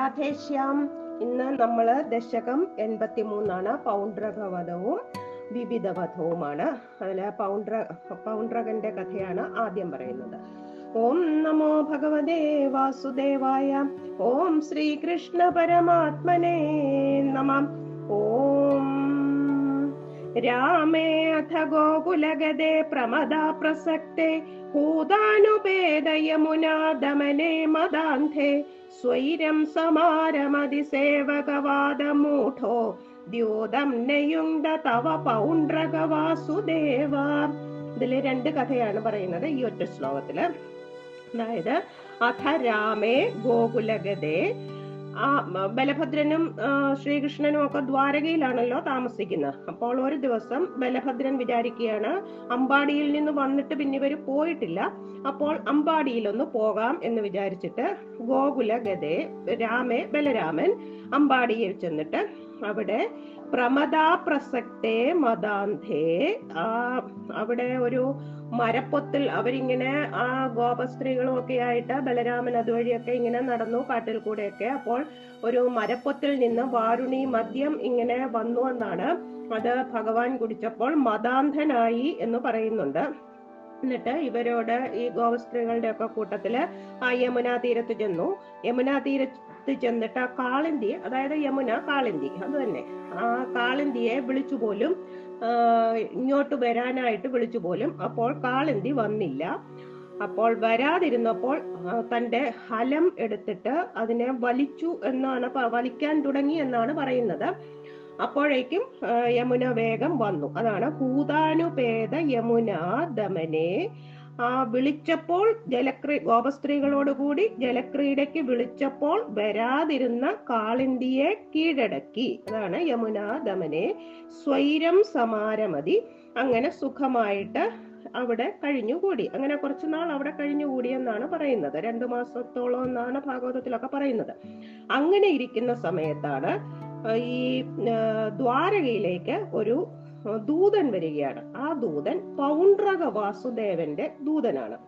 രാധേശ്യാം. ഇന്ന് നമ്മൾ ദശകം എൺപത്തി മൂന്നാണ് പൗണ്ട്രകവധവും വിവിധവധവുമാണ്. അതിലെ പൗണ്ട്ര പൗണ്ട്രകന്റെ കഥയാണ് ആദ്യം പറയുന്നത്. ഓം നമോ ഭഗവതേ വാസുദേവായ ഓം ശ്രീകൃഷ്ണ പരമാത്മനേ നമ. ഓം രാമേ അഥ ഗോകുലഗതേ പ്രമദാ പ്രസക്തേ ഭൂതാനുപേദയമുനാ ദമനേ മദാന്ധേ സ്വൈരം സമാരമതിസേവകവാദമൂഢോ ദ്യോതം നയുങ്ക തവ പൗണ്ഡ്രക ഇതിൽ രണ്ട് കഥയാണ് പറയുന്നത് ഈ ഒറ്റ ശ്ലോകത്തിൽ. അതായത് അഥ രാമേ ഗോകുലഗതേ ബലഭദ്രനും ശ്രീകൃഷ്ണനും ഒക്കെ ദ്വാരകയിലാണല്ലോ താമസിക്കുന്നത്. അപ്പോൾ ഒരു ദിവസം ബലഭദ്രൻ വിചാരിക്കുകയാണ് അമ്പാടിയിൽ നിന്ന് വന്നിട്ട് പിന്നെ ഇവർ പോയിട്ടില്ല. അപ്പോൾ അമ്പാടിയിലൊന്ന് പോകാം എന്ന് വിചാരിച്ചിട്ട് ഗോകുല ഗതേ രാമേ ബലരാമൻ അമ്പാടിയിൽ ചെന്നിട്ട് അവിടെ പ്രമദാ പ്രസക്തേ മതാന്തേ അവിടെ ഒരു മരപ്പൊത്തിൽ അവരിങ്ങനെ ആ ഗോപസ്ത്രീകളും ഒക്കെ ആയിട്ട് ബലരാമൻ അതുവഴിയൊക്കെ ഇങ്ങനെ നടന്നു കാട്ടിൽ കൂടെയൊക്കെ. അപ്പോൾ ഒരു മരപ്പൊത്തിൽ നിന്ന് വാരുണി മദ്യം ഇങ്ങനെ വന്നു എന്നാണ് അത് ഭഗവാൻ കുടിച്ചപ്പോൾ മതാന്ധനായി എന്ന് പറയുന്നുണ്ട്. എന്നിട്ട് ഇവരോട് ഈ ഗോപസ്ത്രീകളുടെ ഒക്കെ കൂട്ടത്തിൽ ആ യമുനാ തീരത്ത് ചെന്നു. യമുനാ തീരത്ത് ചെന്നിട്ട് ആ കാളിന്തി അതായത് യമുന കാളിന്തി അത് തന്നെ ആ കാളിന്തിയെ വിളിച്ചു പോലും ഇങ്ങോട്ട് വരാനായിട്ട് വിളിച്ചു പോലും. അപ്പോൾ കാളന്തി വന്നില്ല. അപ്പോൾ വരാതിരുന്നപ്പോൾ തന്റെ ഹലം എടുത്തിട്ട് അതിനെ വലിച്ചു എന്നാണ് വലിക്കാൻ തുടങ്ങി എന്നാണ് പറയുന്നത്. അപ്പോഴേക്കും യമുന വേഗം വന്നു. അതാണ് ഭൂതാനുപേത യമുന ദമനെ വിളിച്ചപ്പോൾ ജലക്രി ഗോപസ്ത്രീകളോട് കൂടി ജലക്രീഡയ്ക്ക് വിളിച്ചപ്പോൾ വരാതിരുന്ന കാളിന്തിയെ കീഴടക്കി. അതാണ് യമുനാ ദമനെ സ്വൈരം സമാരമതി. അങ്ങനെ സുഖമായിട്ട് അവിടെ കഴിഞ്ഞുകൂടി. അങ്ങനെ കുറച്ചു നാൾ അവിടെ കഴിഞ്ഞുകൂടി എന്നാണ് പറയുന്നത്. രണ്ടു മാസത്തോളം എന്നാണ് ഭാഗവതത്തിലൊക്കെ പറയുന്നത്. അങ്ങനെ ഇരിക്കുന്ന സമയത്താണ് ഈ ദ്വാരകയിലേക്ക് ഒരു ആ, ദൂതൻ വരികയാണ്. ആ ദൂതൻ പൗണ്ട്രക വാസുദേവന്റെ ദൂതനാണ്.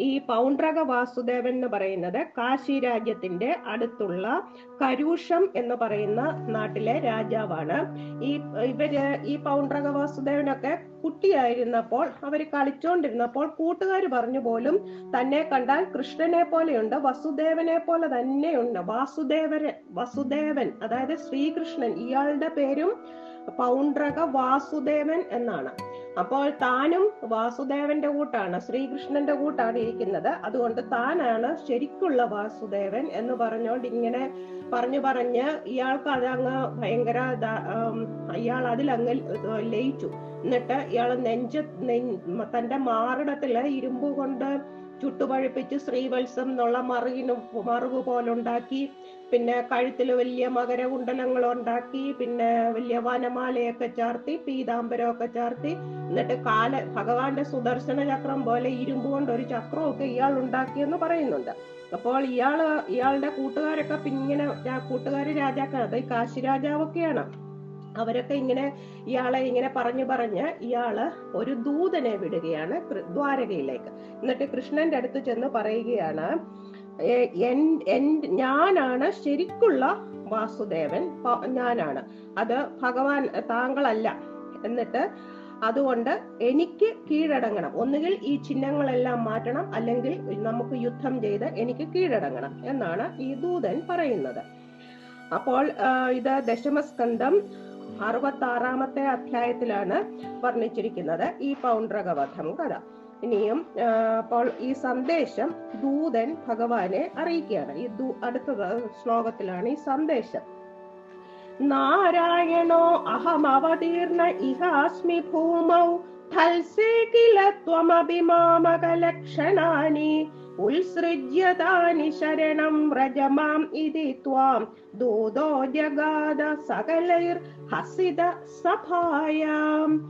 ഈ പൗണ്ട്രക വാസുദേവൻ എന്ന് പറയുന്നത് കാശി രാജ്യത്തിന്റെ അടുത്തുള്ള കരൂഷം എന്ന് പറയുന്ന നാട്ടിലെ രാജാവാണ്. ഈ ഇവർ ഈ പൗണ്ട്രക വാസുദേവനൊക്കെ കുട്ടിയായിരുന്നപ്പോൾ അവർ കളിച്ചോണ്ടിരുന്നപ്പോൾ കൂട്ടുകാർ പറഞ്ഞു പോലും തന്നെ കണ്ടാൽ കൃഷ്ണനെ പോലെയുണ്ട് വസുദേവനെ പോലെ തന്നെയുണ്ട്. വാസുദേവൻ വസുദേവൻ അതായത് ശ്രീകൃഷ്ണൻ ഇയാളുടെ പേരും പൗണ്ഡ്രക വാസുദേവൻ എന്നാണ്. അപ്പോൾ താനും വാസുദേവന്റെ കൂട്ടാണ് ശ്രീകൃഷ്ണന്റെ കൂട്ടാണ് ഇരിക്കുന്നത്. അതുകൊണ്ട് താനാണ് ശരിക്കുള്ള വാസുദേവൻ എന്ന് പറഞ്ഞോണ്ട് ഇങ്ങനെ പറഞ്ഞു പറഞ്ഞ് ഇയാൾക്ക് അതങ്ങ് ഭയങ്കര ഇയാൾ അതിലങ്ങ് ലയിച്ചു. എന്നിട്ട് ഇയാൾ നെഞ്ച് തന്റെ മാറിടത്തിൽ ഇരുമ്പ് കൊണ്ട് ചുട്ടുപഴുപ്പിച്ച് ശ്രീവത്സം എന്നുള്ള മറുകിന് മറുകു പോലുണ്ടാക്കി. പിന്നെ കഴുത്തിൽ വലിയ മകരകുണ്ടലങ്ങൾ ഉണ്ടാക്കി. പിന്നെ വലിയ വനമാലയൊക്കെ ചാർത്തി പീതാംബരമൊക്കെ ചാർത്തി. എന്നിട്ട് കാല ഭഗവാന്റെ സുദർശന ചക്രം പോലെ ഇരുമ്പ് കൊണ്ട് ഒരു ചക്രമൊക്കെ ഇയാൾ ഉണ്ടാക്കിയെന്ന് പറയുന്നുണ്ട്. അപ്പോൾ ഇയാൾ ഇയാളുടെ കൂട്ടുകാരൊക്കെ പിന്നെ കൂട്ടുകാർ രാജാക്കളാണ് അത് കാശി രാജാവൊക്കെയാണ്. അവരൊക്കെ ഇങ്ങനെ ഇയാളെ ഇങ്ങനെ പറഞ്ഞു പറഞ്ഞ് ഇയാൾ ഒരു ദൂതനെ വിടുകയാണ് ദ്വാരകയിലേക്ക്. എന്നിട്ട് കൃഷ്ണന്റെ അടുത്ത് ചെന്ന് പറയുകയാണ് ഞാനാണ് ശരിക്കുള്ള വാസുദേവൻ ഞാനാണ്. അത് ഭഗവാൻ താങ്കളല്ല. എന്നിട്ട് അതുകൊണ്ട് എനിക്ക് കീഴടങ്ങണം. ഒന്നുകിൽ ഈ ചിഹ്നങ്ങളെല്ലാം മാറ്റണം അല്ലെങ്കിൽ നമുക്ക് യുദ്ധം ചെയ്ത് എനിക്ക് കീഴടങ്ങണം എന്നാണ് ഈ ദൂതൻ പറയുന്നത്. അപ്പോൾ ഇത് ദശമസ്കന്ധം അറുപത്തി ആറാമത്തെ അധ്യായത്തിലാണ് വർണിച്ചിരിക്കുന്നത് ഈ പൗണ്ഡ്രകവധം കഥ. ഇനിയും അപ്പോൾ ഈ സന്ദേശം ദൂതൻ ഭഗവാനെ അറിയിക്കുകയാണ്. ഈ ദൂ- അടുത്ത ശ്ലോകത്തിലാണ് ഈ സന്ദേശം. നാരായണോ അഹം അവതീർണ ഇഹാസ്മി ഭൂമൗ ഫൽസേ കില ത്വമഭിമാമകലക്ഷണാനി ഉത്സൃജ്യ താനി ശരണം വ്രജമാം ഇതി ത്വാം. ദൂതോ ജഗാദ സകലൈർ ഹസിത സഭായാം.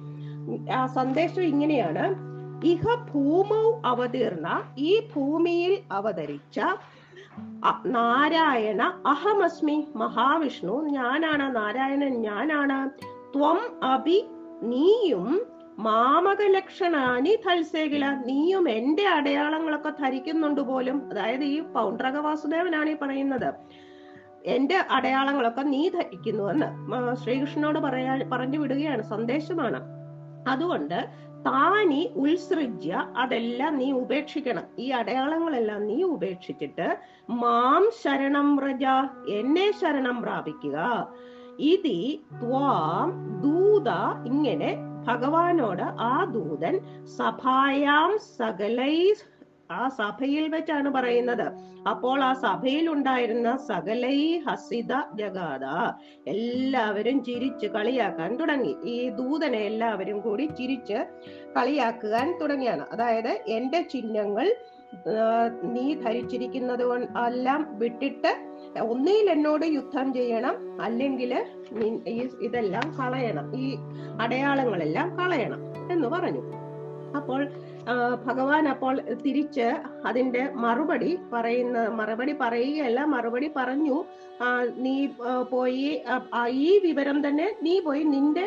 ആ സന്ദേശം ഇങ്ങനെയാണ്. ഇഹ ഭൂമൗ അവതീർണ ഈ ഭൂമിയിൽ അവതരിച്ച നാരായണ അഹമസ്മി മഹാവിഷ്ണു. ഞാനാണ് നാരായണൻ ഞാനാണ്. ത്വം അഭി നീയും മാമക ലക്ഷണാനി തൽസേകില. നീയും എന്റെ അടയാളങ്ങളൊക്കെ ധരിക്കുന്നുണ്ട് പോലും. അതായത് ഈ പൗണ്ട്രക വാസുദേവനാണ് ഈ പറയുന്നത്. എന്റെ അടയാളങ്ങളൊക്കെ നീ ധരിക്കുന്നു എന്ന്. ശ്രീകൃഷ്ണനോട് പറയാ പറഞ്ഞു വിടുകയാണ്. സന്ദേശമാണ്. അതുകൊണ്ട് താനി ഉത്സൃജ്യ അതെല്ലാം നീ ഉപേക്ഷിക്കണം. ഈ അടയാളങ്ങളെല്ലാം നീ ഉപേക്ഷിച്ചിട്ട് മാം ശരണം വ്രജ എന്നെ ശരണം പ്രാപിക്കുക. ഇതി ത്വാം ദൂത ഇങ്ങനെ ഭഗവാനോട് ആ ദൂതൻ സഭായാം സകലൈ ആ സഭയിൽ വെച്ചാണ് പറയുന്നത്. അപ്പോൾ ആ സഭയിൽ ഉണ്ടായിരുന്ന സകലൈ ഹസിത ജഗാത എല്ലാവരും ചിരിച്ച് കളിയാക്കാൻ തുടങ്ങി. ഈ ദൂതനെ എല്ലാവരും കൂടി ചിരിച്ച് കളിയാക്കുവാൻ തുടങ്ങിയാണ്. അതായത് എന്റെ ചിഹ്നങ്ങൾ നീ ധരിച്ചിരിക്കുന്നത് എല്ലാം വിട്ടിട്ട് ഒന്നിൽ എന്നോട് യുദ്ധം ചെയ്യണം. അല്ലെങ്കിൽ ഇതെല്ലാം കളയണം. ഈ അടയാളങ്ങളെല്ലാം കളയണം എന്ന് പറഞ്ഞു. അപ്പോൾ ഭഗവാൻ അപ്പോൾ തിരിച്ച് അതിന്റെ മറുപടി പറയുന്ന മറുപടി പറയുകയല്ല മറുപടി പറഞ്ഞു നീ പോയി ഈ വിവരം തന്നെ നീ പോയി നിന്റെ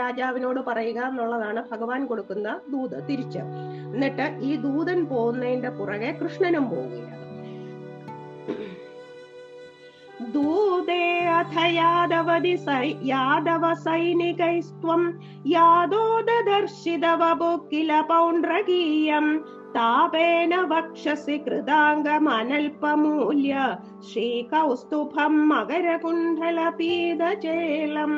രാജാവിനോട് പറയുക എന്നുള്ളതാണ് ഭഗവാൻ കൊടുക്കുന്ന ദൂത് തിരിച്ച്. എന്നിട്ട് ഈ ദൂതൻ പോകുന്നതിന്റെ പുറകെ കൃഷ്ണനും പോവുകയാണ്. അഥ യാദവതി സൈ യാദവ സൈനികൈസ്ത്വം യാദോദർശിതവപു കില പൗണ്ഡ്രകീയം താപേന വക്ഷസി കൃതാംഗമനൽപമൂല്യ ശ്രീകൗസ്തുഭം മകരകുണ്ഡല പീതചേലം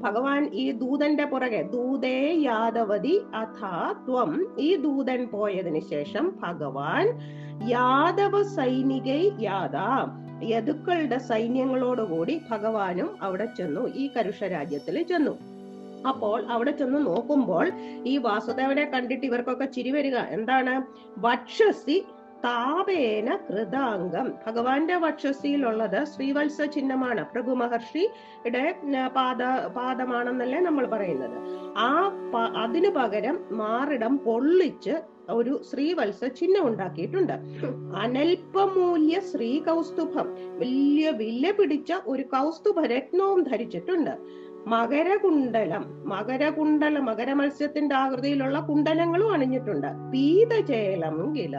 ഭഗവാൻ ഈ ദൂതന്റെ പുറകെ ദൂതേ യാദവതി അഥാ ത്വം. ഈ ദൂതൻ പോയതിനു ശേഷം ഭഗവാൻ യാദവ സൈനികൈ യാദാ. യദുക്കളുടെ സൈന്യങ്ങളോടുകൂടി ഭഗവാനും അവിടെ ചെന്നു ഈ കരുഷ രാജ്യത്തിൽ ചെന്നു. അപ്പോൾ അവിടെ ചെന്ന് നോക്കുമ്പോൾ ഈ വാസുദേവനെ കണ്ടിട്ട് ഇവർക്കൊക്കെ ചിരി വരിക. എന്താണ്? വക്ഷസി താപേന കൃതാംഗം. ഭഗവാന്റെ വക്ഷസിയിലുള്ളത് ശ്രീവത്സ ചിഹ്നമാണ്. ഭൃഗു മഹർഷിയുടെ പാദ പാദമാണെന്നല്ലേ നമ്മൾ പറയുന്നത്. ആ അതിനു പകരം മാറിടം പൊള്ളിച്ച് ഒരു ശ്രീവത്സ ചിഹ്നം ഉണ്ടാക്കിയിട്ടുണ്ട്. അനൽപമൂല്യ ശ്രീ കൗസ്തുഭം. വലിയ വില പിടിച്ച ഒരു കൗസ്തുഭ രത്നവും ധരിച്ചിട്ടുണ്ട്. മകരകുണ്ടലം. മകരകുണ്ടല മകരമത്സ്യത്തിന്റെ ആകൃതിയിലുള്ള കുണ്ടലങ്ങളും അണിഞ്ഞിട്ടുണ്ട്. പീതചേലം കില.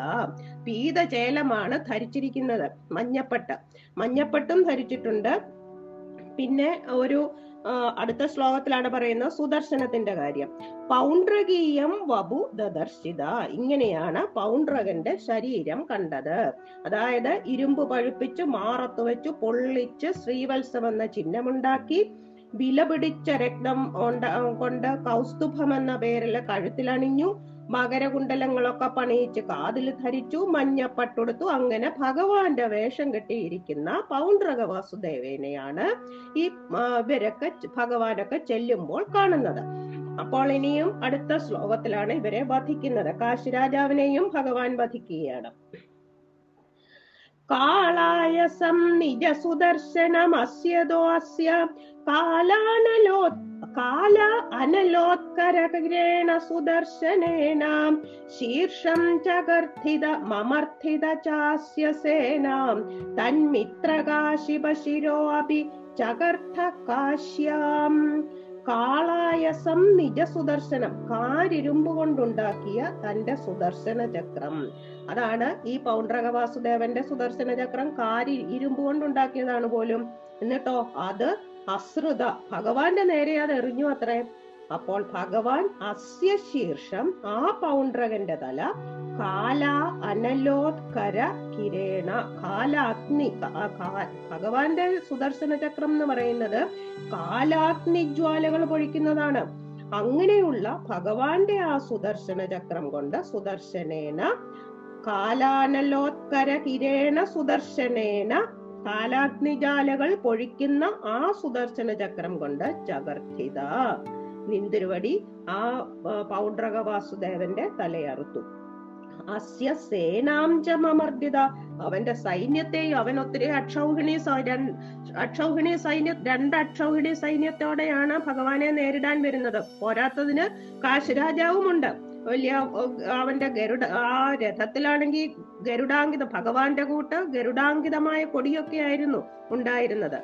പീതചേലമാണ് ധരിച്ചിരിക്കുന്നത്. മഞ്ഞപ്പട്ട്. മഞ്ഞപ്പട്ടും ധരിച്ചിട്ടുണ്ട്. പിന്നെ ഒരു അടുത്ത ശ്ലോകത്തിലാണ് പറയുന്നത് സുദർശനത്തിന്റെ കാര്യം. പൗണ്ഡ്രകീയം വപു ദദർശിത. ഇങ്ങനെയാണ് പൗണ്ഡ്രകന്റെ ശരീരം കണ്ടത്. അതായത് ഇരുമ്പ് പഴുപ്പിച്ച് മാറത്ത് വെച്ച് പൊള്ളിച്ച് ശ്രീവത്സം എന്ന ചിഹ്നമുണ്ടാക്കി വില പിടിച്ച രക്തം കൊണ്ട- കൊണ്ട് കൗസ്തുഭം എന്ന പേരിൽ കഴുത്തിലണിഞ്ഞു മകരകുണ്ടലങ്ങളൊക്കെ പണിയിച്ച് കാതിൽ ധരിച്ചു മഞ്ഞപ്പട്ടുടുത്തു അങ്ങനെ ഭഗവാന്റെ വേഷം കെട്ടിയിരിക്കുന്ന പൗണ്ഡ്രക വാസുദേവനെയാണ് ഈ ഇവരൊക്കെ ഭഗവാനൊക്കെ ചെല്ലുമ്പോൾ കാണുന്നത്. അപ്പോൾ ഇനിയും അടുത്ത ശ്ലോകത്തിലാണ് ഇവരെ വധിക്കുന്നത്. കാശിരാജാവിനെയും ഭഗവാൻ വധിക്കുകയാണ്. कालायसं निज सुदर्शनमस्य दोऽस्य कालानलोत् काल कालानलोत्करणा सुदर्शनेन शीर्षं चगर्थ मम चास्य सेनाम् तन्मित्र काशिवशिरोऽपि चगर्थ काश्याम् കാളായസം നിജ സുദർശനം കാരിരുമ്പ് കൊണ്ടുണ്ടാക്കിയ തന്റെ സുദർശന ചക്രം അതാണ് ഈ പൗണ്ഡ്രക വാസുദേവന്റെ സുദർശന ചക്രം കാരി ഇരുമ്പ് കൊണ്ടുണ്ടാക്കിയതാണ് പോലും. എന്നിട്ടോ അത് അശ്രുത. ഭഗവാന്റെ നേരെ അത് എറിഞ്ഞു അത്രേ. അപ്പോൾ ഭഗവാൻ അസ്യ ശീർഷം ആ പൗണ്ട്രകന്റെ തല കാല അനലോത്കര കിരേണ കാലാഗ്നി ഭഗവാന്റെ സുദർശന ചക്രം എന്ന് പറയുന്നത് കാലാഗ്നി ജ്വാലകൾ പൊഴിക്കുന്നതാണ്. അങ്ങനെയുള്ള ഭഗവാന്റെ ആ സുദർശന ചക്രം കൊണ്ട് സുദർശനേന കാലാനലോത്കര കിരേണ സുദർശനേന കാലാഗ്നിജാലകൾ പൊഴിക്കുന്ന ആ സുദർശന ചക്രം കൊണ്ട് ചകർത്തിത. നിന്തിരുവടി ആ പൗണ്ഡ്രക വാസുദേവന്റെ തലയറുത്തു. അസ്യ സേനാം ച അവന്റെ സൈന്യത്തെയും അവൻ ഒത്തിരി അക്ഷൗഹിണി അക്ഷൗഹിണി സൈന്യ രണ്ട് അക്ഷൗഹിണി സൈന്യത്തോടെയാണ് ഭഗവാനെ നേരിടാൻ വരുന്നത്. പോരാത്തതിന് കാശിരാജാവുമുണ്ട്. വലിയ അവന്റെ ഗരുഡ ആ രഥത്തിലാണെങ്കിൽ ഗരുഡാങ്കിത ഭഗവാന്റെ കൂട്ട് ഗരുഡാങ്കിതമായ കൊടിയൊക്കെ ആയിരുന്നു ഉണ്ടായിരുന്നത്.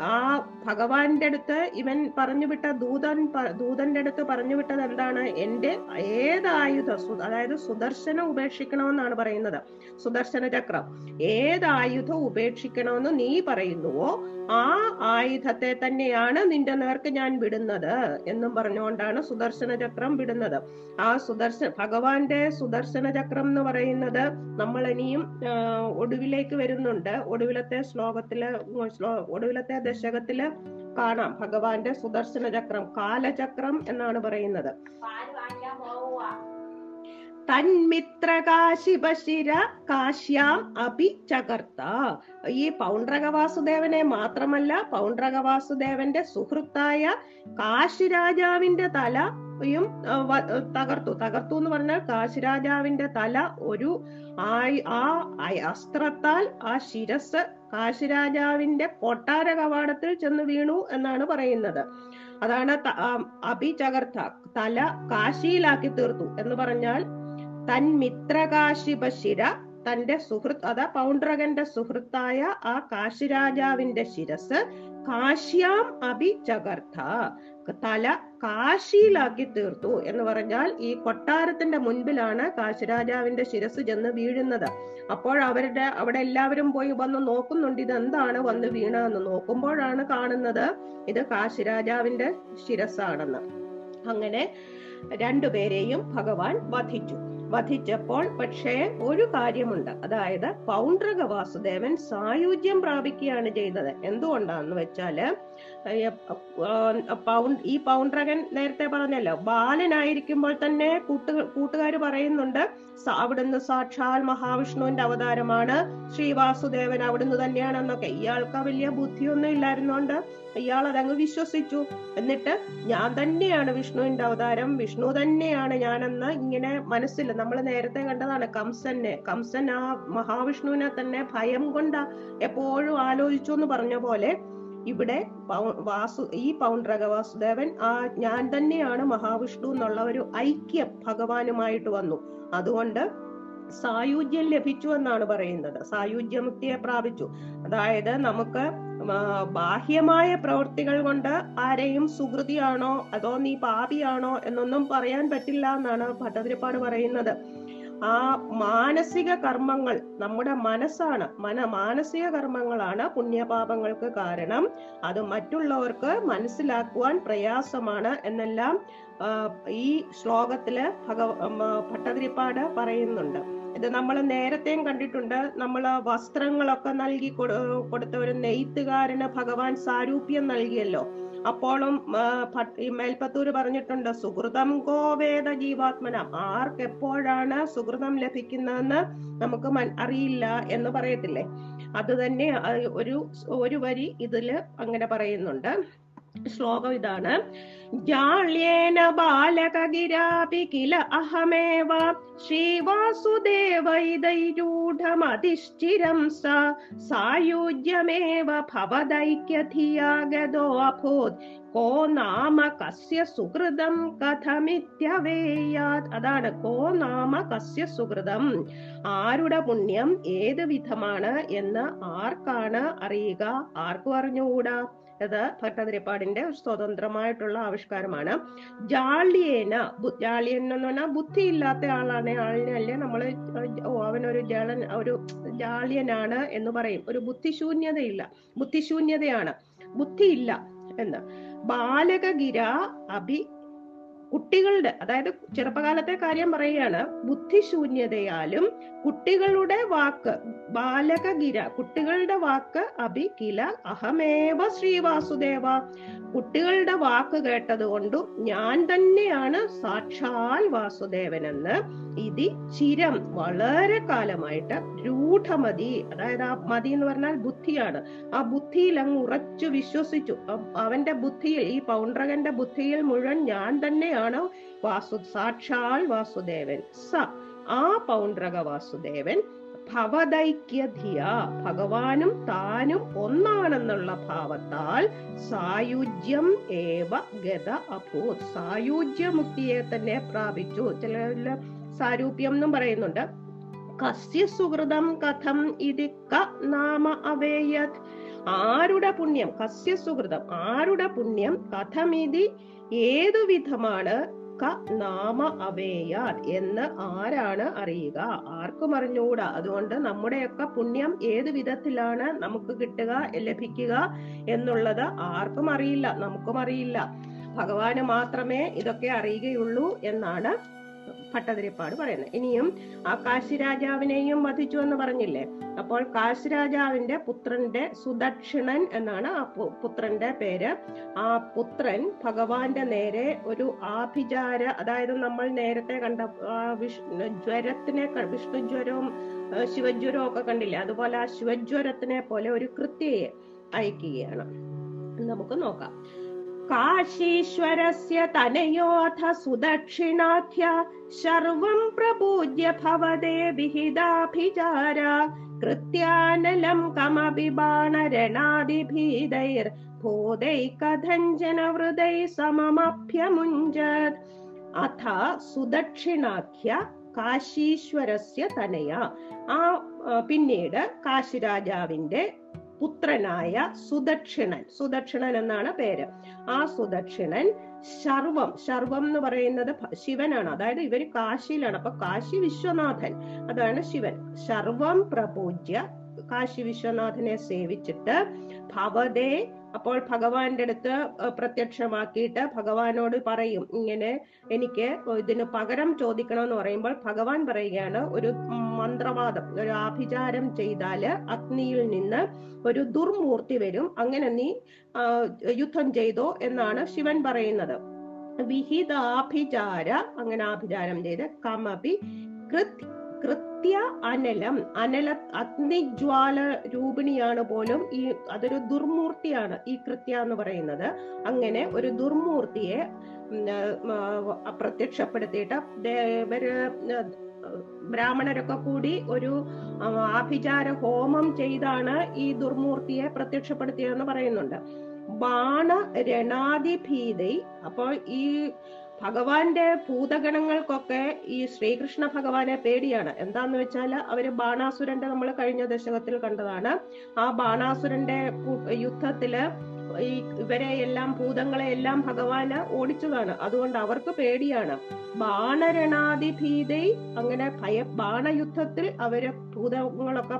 ആ ഭഗവാന്റെ അടുത്ത് ഇവൻ പറഞ്ഞു വിട്ട ദൂതൻ ദൂതന്റെ അടുത്ത് പറഞ്ഞു വിട്ടത് എന്താണ്? എന്റെ ഏത് ആയുധ സു- അതായത് സുദർശനം ഉപേക്ഷിക്കണമെന്നാണ് പറയുന്നത്. സുദർശന ചക്രം. ഏത് ആയുധം ഉപേക്ഷിക്കണമെന്ന് നീ പറയുന്നുവോ? ആ ആയുധത്തെ തന്നെയാണ് നിന്റെ നേർക്ക് ഞാൻ വിടുന്നത് എന്നും പറഞ്ഞുകൊണ്ടാണ് സുദർശന ചക്രം വിടുന്നത്. ആ സുദർശന ഭഗവാന്റെ സുദർശന ചക്രം എന്ന് പറയുന്നത് നമ്മൾ ഇനിയും ഒടുവിലേക്ക് വരുന്നുണ്ട്. ഒടുവിലത്തെ ശ്ലോകത്തിൽ ഉം, ഒടുവിലത്തെ ദശകത്തിൽ കാണാം ഭഗവാന്റെ സുദർശന ചക്രം കാലചക്രം എന്നാണ് പറയുന്നത്. തന്മിത്രകാശിപശിര കാശ്യാം അഭി ചകർത്ത. ഈ പൗണ്ഡ്രക വാസുദേവനെ മാത്രമല്ല പൗണ്ഡ്രക വാസുദേവന്റെ സുഹൃത്തായ കാശിരാജാവിന്റെ തലയും യും തകർത്തു. തകർത്തു എന്ന് പറഞ്ഞാൽ കാശിരാജാവിന്റെ തല ഒരു ആ അസ്ത്രത്താൽ ആ ശിരസ് കാശിരാജാവിന്റെ കൊട്ടാര കവാടത്തിൽ ചെന്ന് വീണു എന്നാണ് പറയുന്നത്. അതാണ് അഭിചകർത്ത തല കാശിയിലാക്കി തീർത്തു എന്ന് പറഞ്ഞാൽ തൻ മിത്രകാശിപശിര തന്റെ സുഹൃത്ത് അതാ പൗണ്ട്രകന്റെ സുഹൃത്തായ ആ കാശിരാജാവിന്റെ ശിരസ് കാശ്യാം അഭി അഭിചകർത്ത തല കാശിയിലാക്കി തീർത്തു എന്ന് പറഞ്ഞാൽ ഈ കൊട്ടാരത്തിന്റെ മുൻപിലാണ് കാശിരാജാവിന്റെ ശിരസ് ചെന്ന് വീഴുന്നത്. അപ്പോൾ അവരുടെ അവിടെ എല്ലാവരും പോയി വന്ന് നോക്കുന്നുണ്ട് ഇത് എന്താണ് വന്ന് വീണതെന്ന്. നോക്കുമ്പോഴാണ് കാണുന്നത് ഇത് കാശിരാജാവിന്റെ ശിരസ്സാണെന്ന്. അങ്ങനെ രണ്ടുപേരെയും ഭഗവാൻ വധിച്ചു. വധിച്ചപ്പോൾ പക്ഷേ ഒരു കാര്യമുണ്ട്. അതായത് പൗണ്ഡ്രക വാസുദേവൻ സായുജ്യം പ്രാപിക്കുകയാണ് ചെയ്തത്. എന്തുകൊണ്ടാന്ന് വെച്ചാൽ ഈ പൗണ്ട്രകൻ നേരത്തെ പറഞ്ഞല്ലോ ബാലനായിരിക്കുമ്പോൾ തന്നെ കൂട്ടു കൂട്ടുകാർ പറയുന്നുണ്ട് അവിടുന്ന് സാക്ഷാൽ മഹാവിഷ്ണുവിന്റെ അവതാരമാണ് ശ്രീവാസുദേവൻ അവിടുന്ന് തന്നെയാണെന്നൊക്കെ. ഇയാൾക്ക് വലിയ ബുദ്ധിയൊന്നും ഇല്ലായിരുന്നോണ്ട് ഇയാൾ അതങ്ങ് വിശ്വസിച്ചു. എന്നിട്ട് ഞാൻ തന്നെയാണ് വിഷ്ണുവിന്റെ അവതാരം വിഷ്ണു തന്നെയാണ് ഞാനെന്ന് ഇങ്ങനെ മനസ്സിൽ നമ്മൾ നേരത്തെ കണ്ടതാണ് കംസനെ കംസൻ ആ മഹാവിഷ്ണുവിനെ തന്നെ ഭയം കൊണ്ട് എപ്പോഴും ആലോചിച്ചു എന്ന് പറഞ്ഞ പോലെ ഇവിടെ വാസു ഈ പൗണ്ഡ്രക വാസുദേവൻ ആ ഞാൻ തന്നെയാണ് മഹാവിഷ്ണു എന്നുള്ള ഒരു ഐക്യ ഭഗവാനുമായിട്ട് വന്നു. അതുകൊണ്ട് സായുജ്യം ലഭിച്ചു എന്നാണ് പറയുന്നത്. സായുജ്യമുക്തിയെ പ്രാപിച്ചു. അതായത് നമുക്ക് ബാഹ്യമായ പ്രവൃത്തികൾ കൊണ്ട് ആരെയും സുഹൃതിയാണോ അതോ നീ പാപിയാണോ എന്നൊന്നും പറയാൻ പറ്റില്ല എന്നാണ് ഭട്ടതിരിപ്പാട് പറയുന്നത്. ആ മാനസിക കർമ്മങ്ങൾ നമ്മുടെ മനസ്സാണ്. മന മാനസിക കർമ്മങ്ങളാണ് പുണ്യപാപങ്ങൾക്ക് കാരണം. അത് മറ്റുള്ളവർക്ക് മനസ്സിലാക്കുവാൻ പ്രയാസമാണ് എന്നെല്ലാം ഈ ശ്ലോകത്തിൽ ഭഗവ ഭട്ടതിരിപ്പാട് പറയുന്നുണ്ട്. ഇത് നമ്മൾ നേരത്തെയും കണ്ടിട്ടുണ്ട്. നമ്മൾ വസ്ത്രങ്ങളൊക്കെ നൽകി കൊടു കൊടുത്ത ഒരു നെയ്ത്തുകാരന് ഭഗവാൻ സാരൂപ്യം നൽകിയല്ലോ. അപ്പോഴും ആ, മേൽപ്പത്തൂര് പറഞ്ഞിട്ടുണ്ട് സുഹൃതം ഗോവേദ ജീവാത്മന ആർക്ക് എപ്പോഴാണ് സുഹൃതം ലഭിക്കുന്നതെന്ന് നമുക്ക് അറിയില്ല എന്ന് പറയത്തില്ലേ? അത് തന്നെ ഒരു ഒരു വരി ഇതിൽ അങ്ങനെ പറയുന്നുണ്ട്. ശ്ലോകം ഇതാണ്. ജാള്യേന ബാലകഗിരാപി കില അഹമേവ. ശ്രീവാസുദേവ ഇതൈരൂഢമധിഷ്ഠിരം സ. സായുജ്യമേവ ഭവദൈക്യധിയാഗതോ അഭൂത്. കോ നാമ കസ്യ സുഹൃതം കഥമിത്യവേയാത്. അതാണ് കോ നാമ കസ്യ സുഹൃതം. ആരുടെ പുണ്യം ഏത് വിധമാണ് എന്ന് ആർക്കാണ് അറിയുക? ആർക്കും അറിഞ്ഞുകൂടാ? ഇത് ഭട്ടതിരിപ്പാടിന്റെ സ്വതന്ത്രമായിട്ടുള്ള ആവിഷ്കാരമാണ്. ജാളിയേന ജാളിയൻ എന്ന് പറഞ്ഞാൽ ബുദ്ധിയില്ലാത്ത ആളാണ്. ആളിനല്ലേ നമ്മൾ ഓ അവനൊരു ജാളൻ ഒരു ജാളിയനാണ് എന്ന് പറയും. ഒരു ബുദ്ധിശൂന്യതയില്ല. ബുദ്ധിശൂന്യതയാണ്. ബുദ്ധിയില്ല എന്ന്. ബാലകഗിര അഭി കുട്ടികളുടെ അതായത് ചെറുപ്പകാലത്തെ കാര്യം പറയുകയാണ് ബുദ്ധിശൂന്യതയാലും കുട്ടികളുടെ വാക്ക് ബാലകഗിര കുട്ടികളുടെ വാക്ക് അഭി കില അഹമേവ ശ്രീവാസുദേവ. കുട്ടികളുടെ വാക്ക് കേട്ടത് കൊണ്ടും ഞാൻ തന്നെയാണ് സാക്ഷാൽ വാസുദേവനെന്ന് ഇതി ചിരം വളരെ കാലമായിട്ട് രൂഢമതി അതായത് ആ മതി എന്ന് പറഞ്ഞാൽ ബുദ്ധിയാണ്. ആ ബുദ്ധിയിൽ അങ്ങ് ഉറച്ചു വിശ്വസിച്ചു. അവന്റെ ബുദ്ധിയിൽ ഈ പൗണ്ഡ്രകന്റെ ബുദ്ധിയിൽ മുഴുവൻ ഞാൻ തന്നെയാണ് വാസു സാക്ഷാൽ വാസുദേവൻ. സ ആ പൗണ്ഡ്രക വാസുദേവൻ ഭവദൈക്യധിയ. ഭഗവാനും താനും ഒന്നാണെന്നുള്ള ഭാവത്താൽ സായുജ്യം ഏവ ഗത അഭൂത്. സായുജ്യമുക്തിയെ തന്നെ പ്രാപിച്ചു. ചില സാരൂപ്യം എന്നും പറയുന്നുണ്ട്. കസ്യ സുഹൃതം കഥം ഇതി ക നാമ അവേയത് ആരുടെ പുണ്യം? കസ്യ സുഹൃതം. ആരുടെ പുണ്യം? കഥമിതി ഏതു വിധമാണ് ക നാമ അവേയാൽ എന്ന് ആരാണ് അറിയുക? ആർക്കും അറിഞ്ഞുകൂടാ അതുകൊണ്ട് നമ്മുടെയൊക്കെ പുണ്യം ഏത് വിധത്തിലാണ് നമുക്ക് കിട്ടുക ലഭിക്കുക എന്നുള്ളത് ആർക്കും അറിയില്ല നമുക്കും അറിയില്ല. ഭഗവാന് മാത്രമേ ഇതൊക്കെ അറിയുകയുള്ളൂ എന്നാണ് ഭട്ടതിരിപ്പാട് പറയുന്നത് ഇനിയും ആ കാശി രാജാവിനെയും വധിച്ചു എന്ന് പറഞ്ഞില്ലേ? അപ്പോൾ കാശി രാജാവിന്റെ പുത്രന്റെ സുദക്ഷിണൻ എന്നാണ് ആ പുത്രന്റെ പേര്. ആ പുത്രൻ ഭഗവാന്റെ നേരെ ഒരു ആഭിചാര അതായത് നമ്മൾ നേരത്തെ കണ്ട വിഷ്ണു ജ്വരത്തിനെ വിഷ്ണു ജ്വരവും ശിവജ്വരവും ഒക്കെ കണ്ടില്ലേ? അതുപോലെ ആ ശിവജ്വരത്തിനെ പോലെ ഒരു കൃത്യയെ അയക്കുകയാണ്. നമുക്ക് നോക്കാം. കാശീശ്വരസ്യ തനയോഥ सुदक्षिणाख्य സർവം പ്രപൂജ്യ भवदे विहिदाभिचार കൃത്യാനലം कमपि ബാണരണാദിഭീതൈർ कथञ्चन കഥഞ്ജന सममभ्यमुञ्जत् അഥ സുദക്ഷിണാഖ്യ കാശീശ്വരസ്യ തനയ ആ, പിന്നീട് കാശിരാജാവിന്റെ പുത്രനായ സുദക്ഷിണൻ. സുദക്ഷിണൻ എന്നാണ് പേര്. ആ സുദക്ഷിണൻ ശർവം. ശർവം എന്ന് പറയുന്നത് ശിവനാണ്. അതായത് ഇവർ കാശിയിലാണ്. അപ്പൊ കാശി വിശ്വനാഥൻ. അതാണ് ശിവൻ. ശർവം പ്രപൂജ്യ കാശി വിശ്വനാഥനെ സേവിച്ചിട്ട് ഭവതേ അപ്പോൾ ഭഗവാന്റെ അടുത്ത് പ്രത്യക്ഷമാക്കിയിട്ട് ഭഗവാനോട് പറയും. ഇങ്ങനെ എനിക്ക് ഇതിന് പകരം ചോദിക്കണമെന്ന് പറയുമ്പോൾ ഭഗവാൻ പറയുകയാണ് ഒരു മന്ത്രവാദം ഒരു ആഭിചാരം ചെയ്താൽ അഗ്നിയിൽ നിന്ന് ഒരു ദുർമൂർത്തി വരും. അങ്ങനെ നീ യുദ്ധം ചെയ്തോ എന്നാണ് ശിവൻ പറയുന്നത്. വിഹിതാഭിചാര അങ്ങനെ ആഭിചാരം ചെയ്ത് കമപി കൃത് കൃത്യ അനലം. അനല അഗ്നിജ്വാല രൂപിണിയാണ് പോലും ഈ അതൊരു ദുർമൂർത്തിയാണ് ഈ കൃത്യ എന്ന് പറയുന്നത്. അങ്ങനെ ഒരു ദുർമൂർത്തിയെ പ്രത്യക്ഷപ്പെടുത്തിയിട്ട് ഇവർ ബ്രാഹ്മണരൊക്കെ കൂടി ഒരു ആഭിചാര ഹോമം ചെയ്താണ് ഈ ദുർമൂർത്തിയെ പ്രത്യക്ഷപ്പെടുത്തിയതെന്ന് പറയുന്നുണ്ട്. ബാണ രണാതിഭീതി. അപ്പോൾ ഈ ഭഗവാന്റെ ഭൂതഗണങ്ങൾക്കൊക്കെ ഈ ശ്രീകൃഷ്ണ ഭഗവാനെ പേടിയാണ്. എന്താന്ന് വെച്ചാൽ അവർ ബാണാസുരന്റെ നമ്മൾ കഴിഞ്ഞ ദശകത്തിൽ കണ്ടതാണ്. ആ ബാണാസുരന്റെ യുദ്ധത്തിൽ ഈ ഇവരെ എല്ലാം ഭൂതങ്ങളെ എല്ലാം ഭഗവാന് ഓടിച്ചതാണ്. അതുകൊണ്ട് അവർക്ക് പേടിയാണ്. ബാണരണാതിഭീതൈ അങ്ങനെ ഭയ ബാണയുദ്ധത്തിൽ അവർ ഭൂതങ്ങളൊക്കെ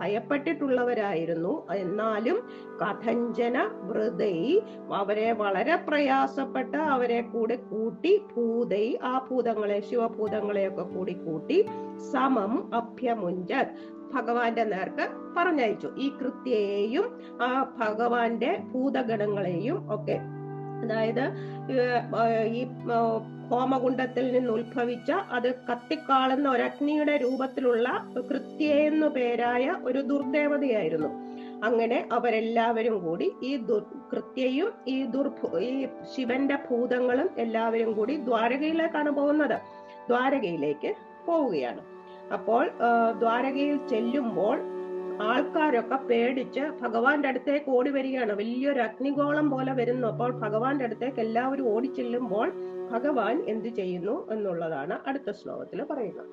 ഭയപ്പെട്ടിട്ടുള്ളവരായിരുന്നു. എന്നാലും കഥഞ്ജന വൃതൈ അവരെ വളരെ പ്രയാസപ്പെട്ട് അവരെ കൂടെ കൂട്ടി ഭൂതൈ ആ ഭൂതങ്ങളെ ശിവഭൂതങ്ങളെയൊക്കെ കൂടി കൂട്ടി സമം അഭ്യമുഞ്ച ഭഗവാന്റെ നേർക്ക് പറഞ്ഞയച്ചു. ഈ കൃത്യയെയും ആ ഭഗവാന്റെ ഭൂതഗണങ്ങളെയും ഒക്കെ. അതായത് ഈ ഹോമകുണ്ടത്തിൽ നിന്ന് ഉത്ഭവിച്ച അത് കത്തിക്കാളുന്ന അഗ്നിയുടെ രൂപത്തിലുള്ള കൃത്യ എന്നു പേരായ ഒരു ദുർദേവതയായിരുന്നു. അങ്ങനെ അവരെല്ലാവരും കൂടി ഈ ദുർ കൃത്യയും ഈ ദുർഭു ഈ ശിവന്റെ ഭൂതങ്ങളും എല്ലാവരും കൂടി ദ്വാരകയിലേക്കാണ് പോകുന്നത്. ദ്വാരകയിലേക്ക് പോവുകയാണ്. അപ്പോൾ ദ്വാരകയിൽ ചെല്ലുമ്പോൾ ആൾക്കാരൊക്കെ പേടിച്ച് ഭഗവാന്റെ അടുത്തേക്ക് ഓടി വരികയാണ്. വലിയൊരു അഗ്നിഗോളം പോലെ വരുന്നു. അപ്പോൾ ഭഗവാന്റെ അടുത്തേക്ക് എല്ലാവരും ഓടി ചെല്ലുമ്പോൾ ഭഗവാൻ എന്ത് ചെയ്യുന്നു എന്നുള്ളതാണ് അടുത്ത ശ്ലോകത്തിൽ പറയുന്നത്.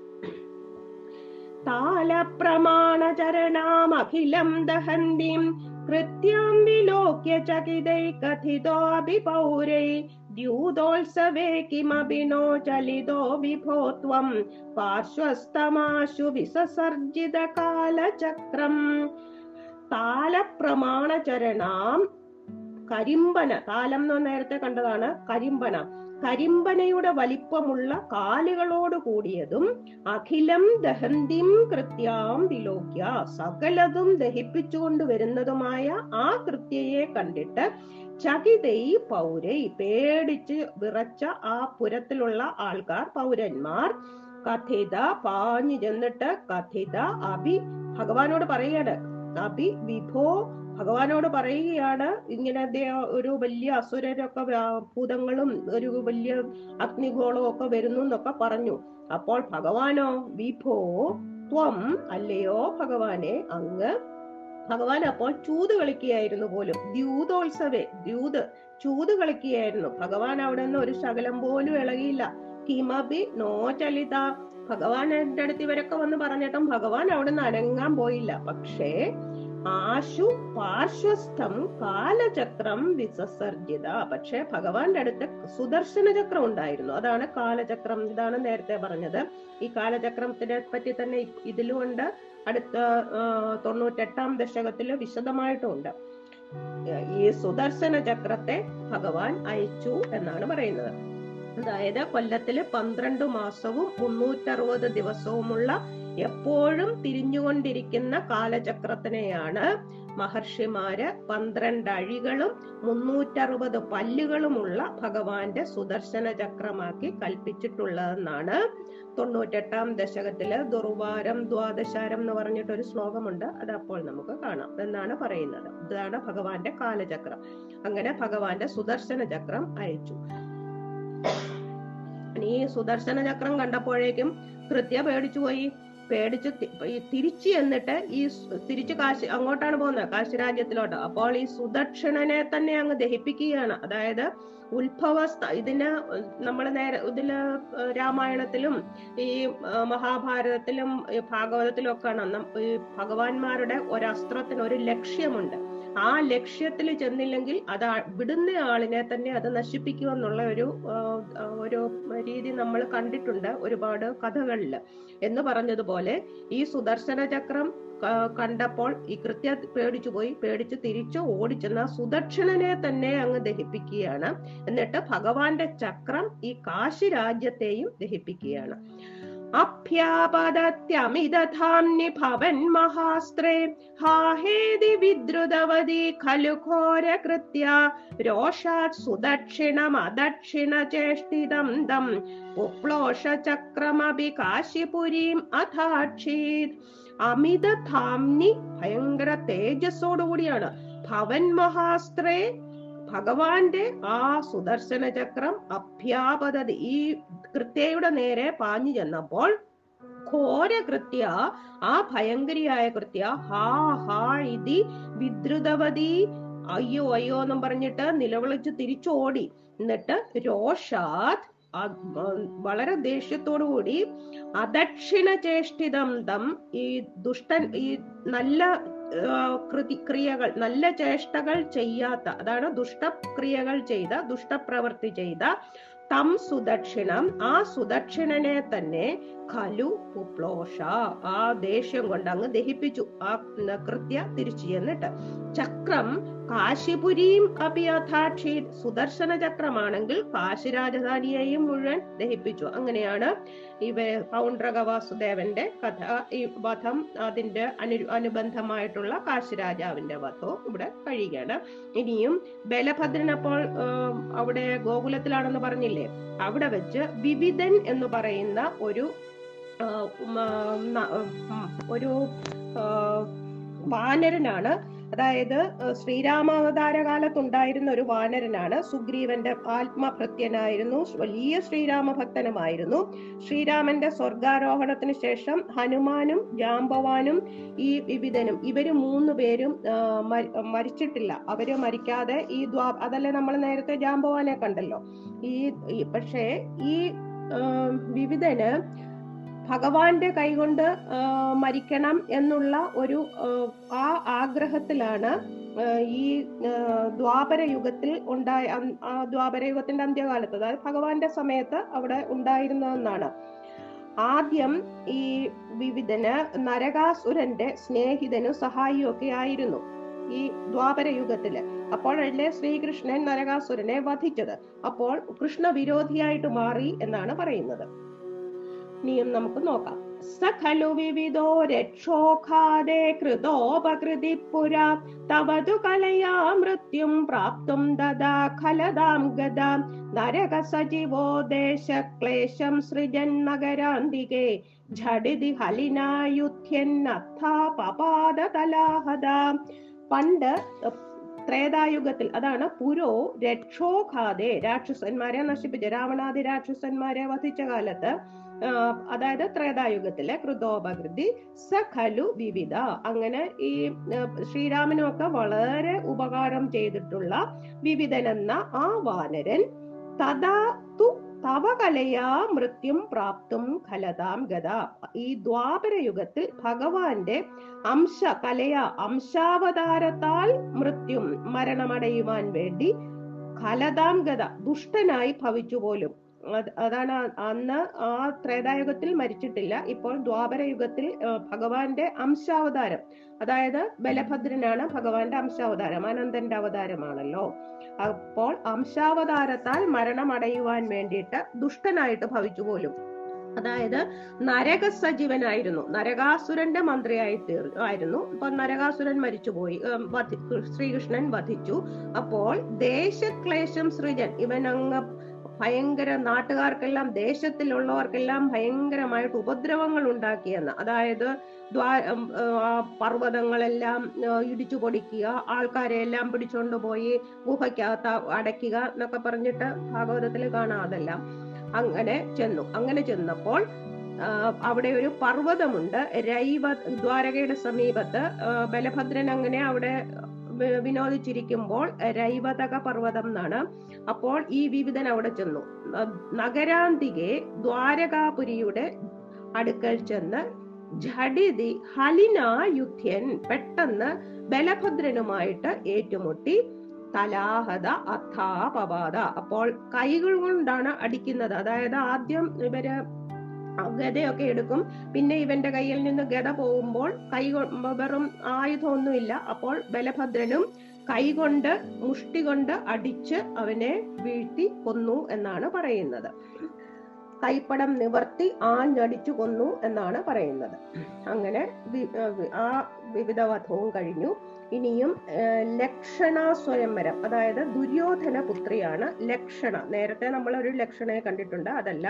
താലപ്രമാണചരണാമഖിലം ദഹന്തിം കൃത്യം വിലോക്യ ചകിതൈ കഥിതോഭിപൗരൈ ദ്യൂതോത്സവേ കിമപി നോ ചലിതോ വിഭോ ത്വം പാർശ്വസ്തമാശു വിസസർജിത കാലചക്രം താലപ്രമാണചരണാം കരിമ്പന താലം എന്ന് നേരത്തെ കണ്ടതാണ് കരിമ്പന. കരിമ്പനയുടെ വലിപ്പമുള്ള കാലുകളോട് കൂടിയതും അഖിലം ദഹന്തിം കൃത്യാം വിലോക്യ സകലതും ദഹിപ്പിച്ചുകൊണ്ട് വരുന്നതുമായ ആ കൃത്യയെ കണ്ടിട്ട് ചകിതൈ പൗരൈ പേടിച്ച് വിറച്ച ആ പുരത്തിലുള്ള ആൾക്കാർ പൗരന്മാർ. കഥിത പാഞ്ഞു ചെന്നിട്ട് കഥിത അഭി ഭഗവാനോട് പറയാണ്. അഭി വിഭോ ഭഗവാനോട് പറയുകയാണ്. ഇങ്ങനെ ഒരു വലിയ അസുരരൊക്കെ ഭൂതങ്ങളും ഒരു വലിയ അഗ്നിഗോളവും ഒക്കെ വരുന്നു എന്നൊക്കെ പറഞ്ഞു. അപ്പോൾ ഭഗവാനോ വിഭോ ത്വം അല്ലയോ ഭഗവാനെ അങ്ങ് ഭഗവാൻ അപ്പോൾ ചൂത് കളിക്കുകയായിരുന്നു പോലും. ദ്യൂതോത്സവേ ദ്യൂത് ചൂത് കളിക്കുകയായിരുന്നു. ഭഗവാൻ അവിടെ നിന്ന് ഒരു ശകലം പോലും ഇളകിയില്ല. കിമബി നോ ചലിത ഭഗവാൻ എന്റെ അടുത്ത് ഇവരൊക്കെ വന്ന് പറഞ്ഞിട്ടും ഭഗവാൻ അവിടെ നിന്ന് അനങ്ങാൻ പോയില്ല. പക്ഷേ ആശു പാർശ്വസ്ഥം കാലചക്രം വിസസർജിത. പക്ഷെ ഭഗവാന്റെ അടുത്ത് സുദർശന ചക്രം ഉണ്ടായിരുന്നു. അതാണ് കാലചക്രം. ഇതാണ് നേരത്തെ പറഞ്ഞത്. ഈ കാലചക്രത്തിനെ പറ്റി തന്നെ ഇതിലുമുണ്ട് അടുത്ത തൊണ്ണൂറ്റെട്ടാം ദശകത്തിൽ വിശദമായിട്ടുമുണ്ട് ഈ സുദർശന ചക്രത്തെ ഭഗവാൻ അയച്ചു എന്നാണ് പറയുന്നത്. അതായത് കൊല്ലത്തിൽ പന്ത്രണ്ട് മാസവും മുന്നൂറ്ററുപത് ദിവസവുമുള്ള എപ്പോഴും തിരിഞ്ഞുകൊണ്ടിരിക്കുന്ന കാലചക്രത്തിനെയാണ് മഹർഷിമാര് പന്ത്രണ്ട് അഴികളും മുന്നൂറ്ററുപത് പല്ലുകളുമുള്ള ഭഗവാന്റെ സുദർശന ചക്രമാക്കി കൽപ്പിച്ചിട്ടുള്ളതെന്നാണ് തൊണ്ണൂറ്റെട്ടാം ദശകത്തിൽ ദുർവാരം ദ്വാദശാരം എന്ന് പറഞ്ഞിട്ട് ഒരു ശ്ലോകമുണ്ട്. അത് അപ്പോൾ നമുക്ക് കാണാം. എന്നാണ് പറയുന്നത്? ഇതാണ് ഭഗവാന്റെ കാലചക്രം. അങ്ങനെ ഭഗവാന്റെ സുദർശന ചക്രം അയച്ചു ഈ സുദർശന ചക്രം കണ്ടപ്പോഴേക്കും കൃത്യ പേടിച്ചു പോയി പേടിച്ച് തിരിച്ച് എന്നിട്ട് ഈ തിരിച്ചു കാശി അങ്ങോട്ടാണ് പോകുന്നത് കാശി രാജ്യത്തിലോട്ട് അപ്പോൾ ഈ സുദക്ഷിണനെ തന്നെ അങ്ങ് ദഹിപ്പിക്കുകയാണ്. അതായത് ഉത്ഭവ സ്ഥ- ഇതിന് നമ്മൾ നേരെ ഇതിൽ രാമായണത്തിലും ഈ മഹാഭാരതത്തിലും ഭാഗവതത്തിലും ഒക്കെ ഈ ഭഗവാന്മാരുടെ അസ്ത്രത്തിന് ഒരു ലക്ഷ്യമുണ്ട്. ആ ലക്ഷ്യത്തിൽ ചെന്നില്ലെങ്കിൽ അത് വിടുന്ന ആളിനെ തന്നെ അത് നശിപ്പിക്കുക എന്നുള്ള ഒരു ഒരു രീതി നമ്മൾ കണ്ടിട്ടുണ്ട് ഒരുപാട് കഥകളിൽ. എന്ന് പറഞ്ഞതുപോലെ ഈ സുദർശന ചക്രം കണ്ടപ്പോൾ ഈ കൃത്യ പേടിച്ചു പോയി പേടിച്ച് തിരിച്ചു ഓടിച്ചെന്ന സുദക്ഷിണനെ തന്നെ അങ്ങ് ദഹിപ്പിക്കുകയാണ്. എന്നിട്ട് ഭഗവാന്റെ ചക്രം ഈ കാശി രാജ്യത്തെയും ദഹിപ്പിക്കുകയാണ്. അഭ്യാപദത്യമിതധാംനി ഭവൻ മഹാസ്ത്രേ. ഹാഹേതി വിദ്രുതവതി ഖലു ഘോരകൃത്യ രോഷാത് സുദക്ഷിണമദക്ഷിണ ചേഷ്ടിതം ദം. ഉപ്ലോഷ ചക്രമപി കാശിപുരീം അഥാക്ഷീത് ഭയങ്കര തേജസ്സോടുകൂടിയാണ്. ഭവൻ മഹാസ്ത്രേ ഭഗവാന്റെ ആ സുദർശന ചക്രം അഭ്യാപതതി ഈ കൃത്യയുടെ നേരെ പാഞ്ഞു ചെന്നപ്പോൾ ഘോര കൃത്യ ആ ഭയങ്കരിയായ കൃത്യ ഹാ ഹാ ഇതി വിദ്രുതവതി അയ്യോ അയ്യോ എന്നും പറഞ്ഞിട്ട് നിലവിളിച്ച് തിരിച്ചോടി. എന്നിട്ട് രോഷാത് വളരെ കൂടി അദക്ഷിണ ചേഷ്ടിതം ഈ ദുഷ്ടൻ ഈ നല്ല ആ, കൃതി ക്രിയകൾ നല്ല ചേഷ്ടകൾ ചെയ്യാത്ത അതാണ് ദുഷ്ടക്രിയകൾ ചെയ്ത ദുഷ്ടപ്രവൃത്തി ചെയ്ത തം സുദക്ഷിണം. ആ സുദക്ഷിണനെ തന്നെ ഖലു പുപ്ലോഷ ആ ദേഷ്യം കൊണ്ട് അങ്ങ് ദഹിപ്പിച്ചു. ആ കൃത്യ തിരിച്ചു ചെന്നിട്ട് ചക്രം കാശിപുരിയും അഭിയഥാക്ഷി സുദർശന ചക്രമാണെങ്കിൽ കാശി രാജധാനിയെയും മുഴുവൻ ദഹിപ്പിച്ചു. അങ്ങനെയാണ് ഇവ പൗണ്ഡ്രക വാസുദേവന്റെ കഥ. ഈ വധം അതിന്റെ അനു അനുബന്ധമായിട്ടുള്ള കാശി രാജാവിന്റെ വധവും ഇവിടെ കഴിയുകയാണ്. ഇനിയും ബലഭദ്രനപ്പോൾ അപ്പോൾ അവിടെ ഗോകുലത്തിലാണെന്ന് പറഞ്ഞില്ലേ? അവിടെ വെച്ച് വിവിധൻ എന്ന് പറയുന്ന ഒരു ഒരു വാനരനാണ്. അതായത് ശ്രീരാമാവതാര കാലത്തുണ്ടായിരുന്ന ഒരു വാനരനാണ്. സുഗ്രീവന്റെ ആത്മഭൃത്യനായിരുന്നു വലിയ ശ്രീരാമ ഭക്തനുമായിരുന്നു ശ്രീരാമന്റെ സ്വർഗാരോഹണത്തിന് ശേഷം ഹനുമാനും ജാംബവാനും ഈ വിവിധനും ഇവർ മൂന്ന് പേരും മരിച്ചിട്ടില്ല. അവർ മരിക്കാതെ ഈ ദ്വാ അതല്ലേ നമ്മൾ നേരത്തെ ജാംബവാനെ കണ്ടല്ലോ. ഈ പക്ഷേ ഈ വിവിധന് ഭഗവാന്റെ കൈകൊണ്ട് മരിക്കണം എന്നുള്ള ഒരു ആ, ആഗ്രഹത്തിലാണ് ഈ ദ്വാപര യുഗത്തിൽ ഉണ്ടായ ദ്വാപര യുഗത്തിന്റെ അന്ത്യകാലത്ത് അതായത് ഭഗവാന്റെ സമയത്ത് അവിടെ ഉണ്ടായിരുന്നതെന്നാണ്. ആദ്യം ഈ വിവിധന് നരകാസുരന്റെ സ്നേഹിതനും സഹായിയും ഒക്കെ ആയിരുന്നു ഈ ദ്വാപര യുഗത്തിൽ. അപ്പോഴല്ലേ ശ്രീകൃഷ്ണൻ നരകാസുരനെ വധിച്ചത്. അപ്പോൾ കൃഷ്ണ വിരോധിയായിട്ട് മാറി എന്നാണ് പറയുന്നത്. ഇനിയും നമുക്ക് നോക്കാം. സഖലു വിവിധോ രക്ഷോഖാദേ കൃതോപകൃതി പുരാ തവതു കലയാ മൃത്യും പ്രാപ്തും ദദാ ഖലദാം ഗദാം. നരക സജീവോ ദേശക്ലേശം സൃജൻ നഗരാന്തികേ ഝടിതി ഹലിനായുധ്യന്നത്ഥാ പപാദതലാഹദാ പണ്ട് ത്രേതായുഗത്തിൽ അതാണ് പുരോ രക്ഷോഖാതെ രാക്ഷസന്മാരെ നശിപ്പിച്ച രാവണാദി രാക്ഷസന്മാരെ വധിച്ച കാലത്ത് അതായത് ത്രേതായുഗത്തിലെ കൃതോപകൃതി സഖലു വിവിധ. അങ്ങനെ ഈ ശ്രീരാമനൊക്കെ വളരെ ഉപകാരം ചെയ്തിട്ടുള്ള വിവിധൻ എന്ന ആ വാനരൻ തഥാ തു തവ കലയാ മൃത്യും പ്രാപ്തും ഖലതാം ഗത ഈ ദ്വാപര യുഗത്തിൽ ഭഗവാന്റെ അംശ കലയ അംശാവതാരത്താൽ മൃത്യും മരണമടയുവാൻ വേണ്ടി ഖലതാം ഗത ദുഷ്ടനായി ഭവിച്ചു പോലും അതാണ് അന്ന് ആ ത്രേതായുഗത്തിൽ മരിച്ചിട്ടില്ല. ഇപ്പോൾ ദ്വാപര യുഗത്തിൽ ഭഗവാന്റെ അംശാവതാരം. അതായത് ബലഭദ്രനാണ് ഭഗവാന്റെ അംശാവതാരം അനന്തന്റെ അവതാരമാണല്ലോ. അപ്പോൾ അംശാവതാരത്താൽ മരണമടയുവാൻ വേണ്ടിയിട്ട് ദുഷ്ടനായിട്ട് ഭവിച്ചു പോലും. അതായത് നരക സജീവനായിരുന്നു നരകാസുരന്റെ മന്ത്രിയായി തീർ ആയിരുന്നു. അപ്പൊ നരകാസുരൻ മരിച്ചുപോയി ശ്രീകൃഷ്ണൻ വധിച്ചു. അപ്പോൾ ദേശക്ലേശം സൃജൻ ഇവൻ അങ്ങ് ഭയങ്കര നാട്ടുകാർക്കെല്ലാം ദേശത്തിലുള്ളവർക്കെല്ലാം ഭയങ്കരമായിട്ട് ഉപദ്രവങ്ങൾ ഉണ്ടാക്കിയെന്ന്. അതായത് ദ്വാ പർവതങ്ങളെല്ലാം ഇടിച്ചു പൊടിക്കുക ആൾക്കാരെ എല്ലാം പിടിച്ചോണ്ട് പോയി ഗുഹയ്ക്കകത്ത് അടയ്ക്കുക എന്നൊക്കെ പറഞ്ഞിട്ട് ഭാഗവതത്തിൽ കാണാം അങ്ങനെ ചെന്നു. അങ്ങനെ ചെന്നപ്പോൾ അവിടെ ഒരു പർവതമുണ്ട്. രൈവ ദ്വാരകയുടെ സമീപത്ത് ബലഭദ്രൻ അങ്ങനെ അവിടെ വിനോദിച്ചിരിക്കുമ്പോൾ രൈവതക പർവതം എന്നാണ്. അപ്പോൾ ഈ വിവിധൻ അവിടെ ചെന്നു. നഗരാന്തികെ ദ്വാരകാപുരിയുടെ അടുക്കൽ ചെന്ന് ജഡിതി ഹലിന യുദ്ധ്യൻ പെട്ടെന്ന് ബലഭദ്രനുമായിട്ട് ഏറ്റുമുട്ടി. തലാഹത അഥാപവാദ. അപ്പോൾ കൈകൾ കൊണ്ടാണ് അടിക്കുന്നത്. അതായത് ആദ്യം ഇവർ ഗതയൊക്കെ എടുക്കും. പിന്നെ ഇവന്റെ കയ്യിൽ നിന്ന് ഗത പോകുമ്പോൾ കൈ വെറും ആയുധമൊന്നുമില്ല. അപ്പോൾ ബലഭദ്രനും കൈകൊണ്ട് മുഷ്ടി കൊണ്ട് അടിച്ച് അവനെ വീഴ്ത്തി കൊന്നു എന്നാണ് പറയുന്നത്. കൈപ്പടം നിവർത്തി ആഞ്ഞടിച്ചു കൊന്നു എന്നാണ് പറയുന്നത്. അങ്ങനെ ആ വിവിധ വധവും കഴിഞ്ഞു. ഇനിയും ലക്ഷണ സ്വയംവരം അതായത് ദുര്യോധന പുത്രിയാണ് ലക്ഷണ. നേരത്തെ നമ്മൾ ഒരു ലക്ഷണയെ കണ്ടിട്ടുണ്ട് അതല്ല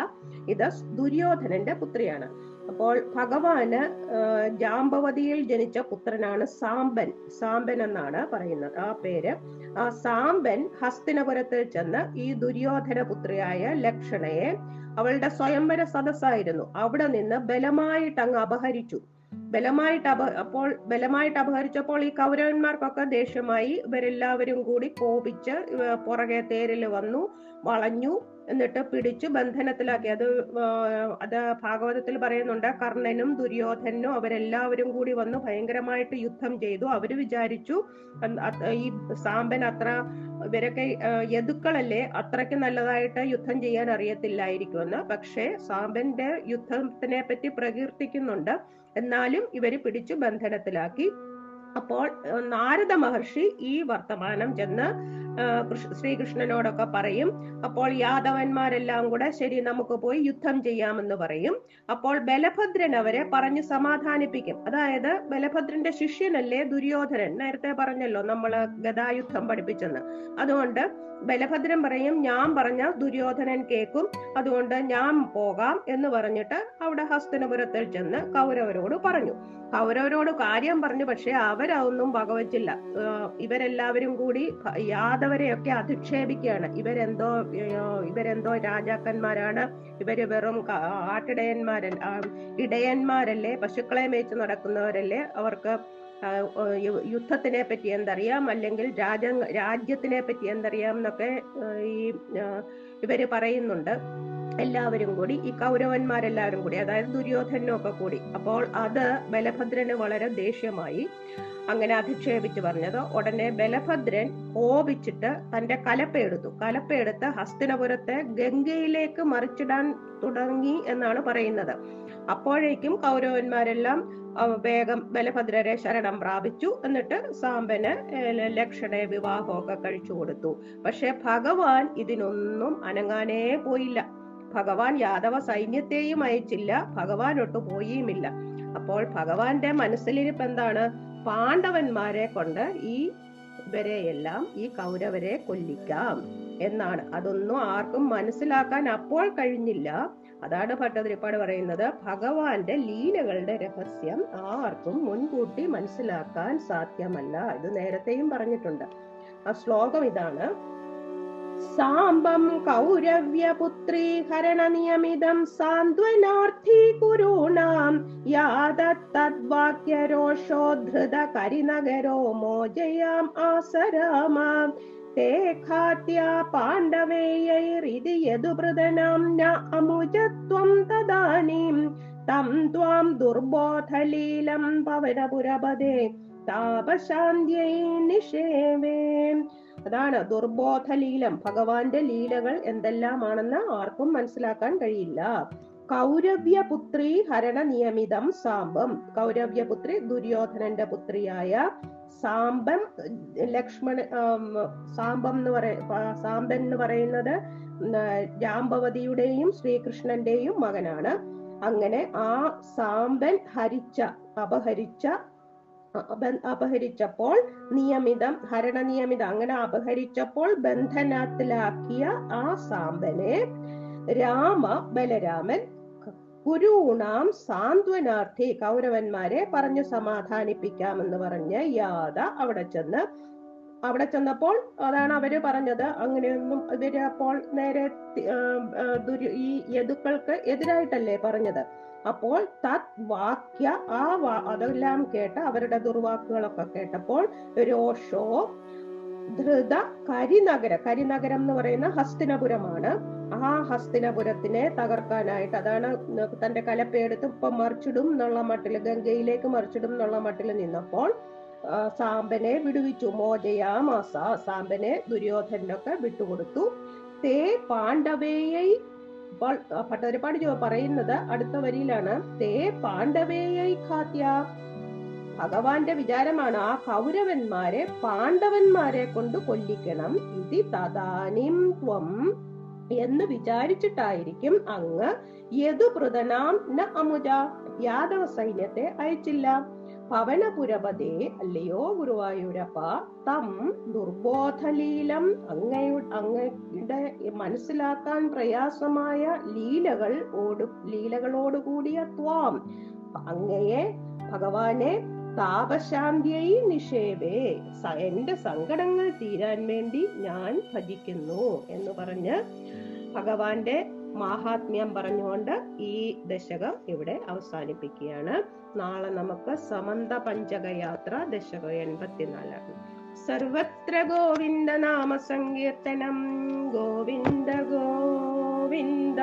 ഇത് ദുര്യോധനന്റെ പുത്രിയാണ്. അപ്പോൾ ഭഗവാന് ജാമ്പവതിയിൽ ജനിച്ച പുത്രനാണ് സാമ്പൻ. സാമ്പൻ എന്നാണ് പറയുന്നത് ആ പേര്. ആ സാമ്പൻ ഹസ്തിനപുരത്തിൽ ചെന്ന് ഈ ദുര്യോധന പുത്രിയായ ലക്ഷണയെ അവളുടെ സ്വയംവര സദസ്സായിരുന്നു. അവിടെ നിന്ന് ബലമായിട്ട് അങ്ങ് അപഹരിച്ചു. ബലമായിട്ട് അപ അപ്പോൾ ബലമായിട്ട് അപഹരിച്ചപ്പോൾ ഈ കൗരവന്മാർക്കൊക്കെ ദേഷ്യമായി ഇവരെല്ലാവരും കൂടി കോപിച്ച് പുറകെ തേരിൽ വന്നു വളഞ്ഞു എന്നിട്ട് പിടിച്ചു ബന്ധനത്തിലാക്കി. അത് അത് ഭാഗവതത്തിൽ പറയുന്നുണ്ട് കർണനും ദുര്യോധനും അവരെല്ലാവരും കൂടി വന്ന് ഭയങ്കരമായിട്ട് യുദ്ധം ചെയ്തു. അവർ വിചാരിച്ചു ഈ സാമ്പൻ അത്ര ഇവരൊക്കെ യതുക്കളല്ലേ അത്രയ്ക്ക് നല്ലതായിട്ട് യുദ്ധം ചെയ്യാൻ അറിയത്തില്ലായിരിക്കുമെന്ന്. പക്ഷേ സാമ്പന്റെ യുദ്ധത്തിനെ പറ്റി പ്രകീർത്തിക്കുന്നുണ്ട്. എന്നാലും ഇവർ പിടിച്ചു ബന്ധനത്തിലാക്കി. അപ്പോൾ നാരദ മഹർഷി ഈ വർത്തമാനം ചെന്ന് ശ്രീകൃഷ്ണനോടൊക്കെ പറയും. അപ്പോൾ യാദവന്മാരെല്ലാം കൂടെ ശരി നമുക്ക് പോയി യുദ്ധം ചെയ്യാമെന്ന് പറയും. അപ്പോൾ ബലഭദ്രൻ അവരെ പറഞ്ഞ് സമാധാനിപ്പിക്കും. അതായത് ബലഭദ്രന്റെ ശിഷ്യനല്ലേ ദുര്യോധനൻ? നേരത്തെ പറഞ്ഞല്ലോ നമ്മൾ ഗതായുദ്ധം പഠിപ്പിച്ചെന്ന്. അതുകൊണ്ട് ബലഭദ്രൻ പറയും ഞാൻ പറഞ്ഞ ദുര്യോധനൻ കേൾക്കും അതുകൊണ്ട് ഞാൻ പോകാം എന്ന് പറഞ്ഞിട്ട് അവിടെ ഹസ്തനപുരത്തിൽ ചെന്ന് കൗരവരോട് പറഞ്ഞു. കൗരവരോട് കാര്യം പറഞ്ഞു പക്ഷെ അവരൊന്നും വകവച്ചില്ല. ഇവരെല്ലാവരും കൂടി ഭ- യാദവരെയൊക്കെ അധിക്ഷേപിക്കുകയാണ്. ഇവരെന്തോ ഇവരെന്തോ രാജാക്കന്മാരാണ്. ഇവർ വെറും ആട്ടിടയന്മാരൻ ഇടയന്മാരല്ലേ? പശുക്കളെ മേച്ച് നടക്കുന്നവരല്ലേ? അവർക്ക് യുദ്ധത്തിനെ പറ്റി എന്തറിയാം? അല്ലെങ്കിൽ രാജ രാജ്യത്തിനെ പറ്റി എന്തറിയാം എന്നൊക്കെ ഈ ഇവർ പറയുന്നുണ്ട്. എല്ലാവരും കൂടി ഈ കൗരവന്മാരെല്ലാവരും കൂടി അതായത് ദുര്യോധനും ഒക്കെ കൂടി. അപ്പോൾ അത് ബലഭദ്രന് വളരെ ദേഷ്യമായി. അങ്ങനെ അധിക്ഷേപിച്ച് പറഞ്ഞത്. ഉടനെ ബലഭദ്രൻ കോപിച്ചിട്ട് തന്റെ കലപ്പയെടുത്തു കലപ്പയെടുത്ത് ഹസ്തിനപുരത്തെ ഗംഗയിലേക്ക് മറിച്ചിടാൻ തുടങ്ങി എന്നാണ് പറയുന്നത്. അപ്പോഴേക്കും കൗരവന്മാരെല്ലാം വേഗം ബലഭദ്രരെ ശരണം പ്രാപിച്ചു. എന്നിട്ട് സാമ്പന് ലക്ഷണ ലക്ഷണെ വിവാഹമൊക്കെ കഴിച്ചു കൊടുത്തു. പക്ഷെ ഭഗവാൻ ഇതിനൊന്നും അനങ്ങാനേ പോയില്ല. ഭഗവാൻ യാദവ സൈന്യത്തെയും അയച്ചില്ല. ഭഗവാൻ ഒട്ടു പോയിയുമില്ല അപ്പോൾ ഭഗവാന്റെ മനസ്സിലിരിപ്പ് എന്താണ് പാണ്ഡവന്മാരെ കൊണ്ട് ഈ ഇവരെയെല്ലാം ഈ കൗരവരെ കൊല്ലിക്കാം എന്നാണ്. അതൊന്നും ആർക്കും മനസ്സിലാക്കാൻ അപ്പോൾ കഴിഞ്ഞില്ല. അതാണ് ഭട്ടതിരിപ്പാട് പറയുന്നത്. ഭഗവാന്റെ ലീലകളുടെ രഹസ്യം ആർക്കും മുൻകൂട്ടി മനസ്സിലാക്കാൻ സാധ്യമല്ല. ഇത് നേരത്തെയും പറഞ്ഞിട്ടുണ്ട്. ആ ശ്ലോകം ഇതാണ്. സാംബം കൗരവ്യപുത്രീഹരണനിയമിതം സാന്ത്വനാർത്ഥി കുരൂണാം യാതത്തദ്വാക്യരോഷോദ്ധൃത കരിനഗരോ മോജയാം ആസരാമാം ते खात्या पाण्डवेयैरिति यदुपृतनां न अमुजत्वं तदानीं तं त्वां दुर्बोधलीलं पवनपुरपदे നിഷേവേ. അതാണ് ദുർബോധ ലീലം ഭഗവാന്റെ ലീലകൾ എന്തെല്ലാമാണെന്ന് ആർക്കും മനസ്സിലാക്കാൻ കഴിയില്ല. കൗരവ്യപുത്രി ഹരണ നിയമിതം സാമ്പം. കൗരവ്യപുത്രി ദുര്യോധനന്റെ പുത്രിയായ സാമ്പം. ലക്ഷ്മണ സാമ്പം എന്ന് പറയ സാമ്പൻ എന്ന് പറയുന്നത് ജാമ്പവതിയുടെയും ശ്രീകൃഷ്ണന്റെയും മകനാണ്. അങ്ങനെ ആ സാമ്പൻ ഹരിച്ച അപഹരിച്ച അപ- അപഹരിച്ചപ്പോൾ നിയമിതം ഹരണ നിയമിതം അങ്ങനെ അപഹരിച്ചപ്പോൾ ബന്ധനത്തിലാക്കിയ ആ സാമ്പനെ രാമ ബലരാമൻ കുരുണാം സാന്ത്വനാർത്ഥി കൗരവന്മാരെ പറഞ്ഞു സമാധാനിപ്പിക്കാമെന്ന് പറഞ്ഞ് യാദ അവിടെ ചെന്ന്. അവിടെ ചെന്നപ്പോൾ അതാണ് അവർ പറഞ്ഞത്. അങ്ങനെയൊന്നും ഇവർ അപ്പോൾ നേരെ ഈ യദുക്കൾക്ക് എതിരായിട്ടല്ലേ പറഞ്ഞത്. അപ്പോൾ തത് വാക്യ ആ അതെല്ലാം കേട്ട് അവരുടെ ദുർവാക്കുകളൊക്കെ കേട്ടപ്പോൾ രോഷോ ധൃത കരിനഗര കരിനഗരം എന്ന് പറയുന്ന ഹസ്തിനപുരമാണ്. ആ ഹസ്തിനപുരത്തിനെ തകർക്കാനായിട്ട് അതാണ് തന്റെ കലപ്പയെടുത്ത് ഇപ്പൊ മറിച്ചിടും എന്നുള്ള മട്ടിൽ ഗംഗയിലേക്ക് മറിച്ചിടും എന്നുള്ള മട്ടിൽ നിന്നപ്പോൾ സാമ്പനെ വിടുവിച്ചു. മോജയാമാസ സാമ്പനെ ദുര്യോധനൊക്കെ വിട്ടുകൊടുത്തു. തേ പാണ്ഡവേയൈ അപ്പോൾ ആ, ഭട്ടതിരിപ്പാട് പറയുന്നത് അടുത്ത വരിയിലാണ്. തേ പാണ്ഡവേയൈ ഖാത്യ. ഭഗവാന്റെ വിചാരമാണ് ആ കൗരവന്മാരെ പാണ്ഡവന്മാരെ കൊണ്ട് കൊല്ലിക്കണം. ഇതി തദാനിം ത്വം എന്ന് വിചാരിച്ചിട്ടായിരിക്കും അങ്ങ് യദുപൃതനാം ന അമുജ. യാദവ സൈന്യത്തെ അയച്ചില്ല. പവനപുരപതേ അല്ലയോ ഗുരുവായൂരപ്പ തം ദുർബോധലീലം അങ്ങയുടെ അങ്ങയുടെ മനസ്സിലാക്കാൻ പ്രയാസമായ ലീലകൾ ഓട് ലീലകളോടുകൂടിയ ത്വാം. അങ്ങയെ ഭഗവാനെ താപശാന്തിയായി നിഷേവേ എന്റെ സങ്കടങ്ങൾ തീരാൻ വേണ്ടി ഞാൻ ഭജിക്കുന്നു എന്ന് പറഞ്ഞ് ഭഗവാന്റെ മാഹാത്മ്യം പറഞ്ഞുകൊണ്ട് ഈ ദശകം ഇവിടെ അവസാനിപ്പിക്കുകയാണ്. നാളെ നമുക്ക് സമന്ത പഞ്ചകയാത്ര ദശകം എൺപത്തിനാലാണ്. സർവത്ര ഗോവിന്ദ നാമ സങ്കീർത്തനം ഗോവിന്ദ ഗോവിന്ദ.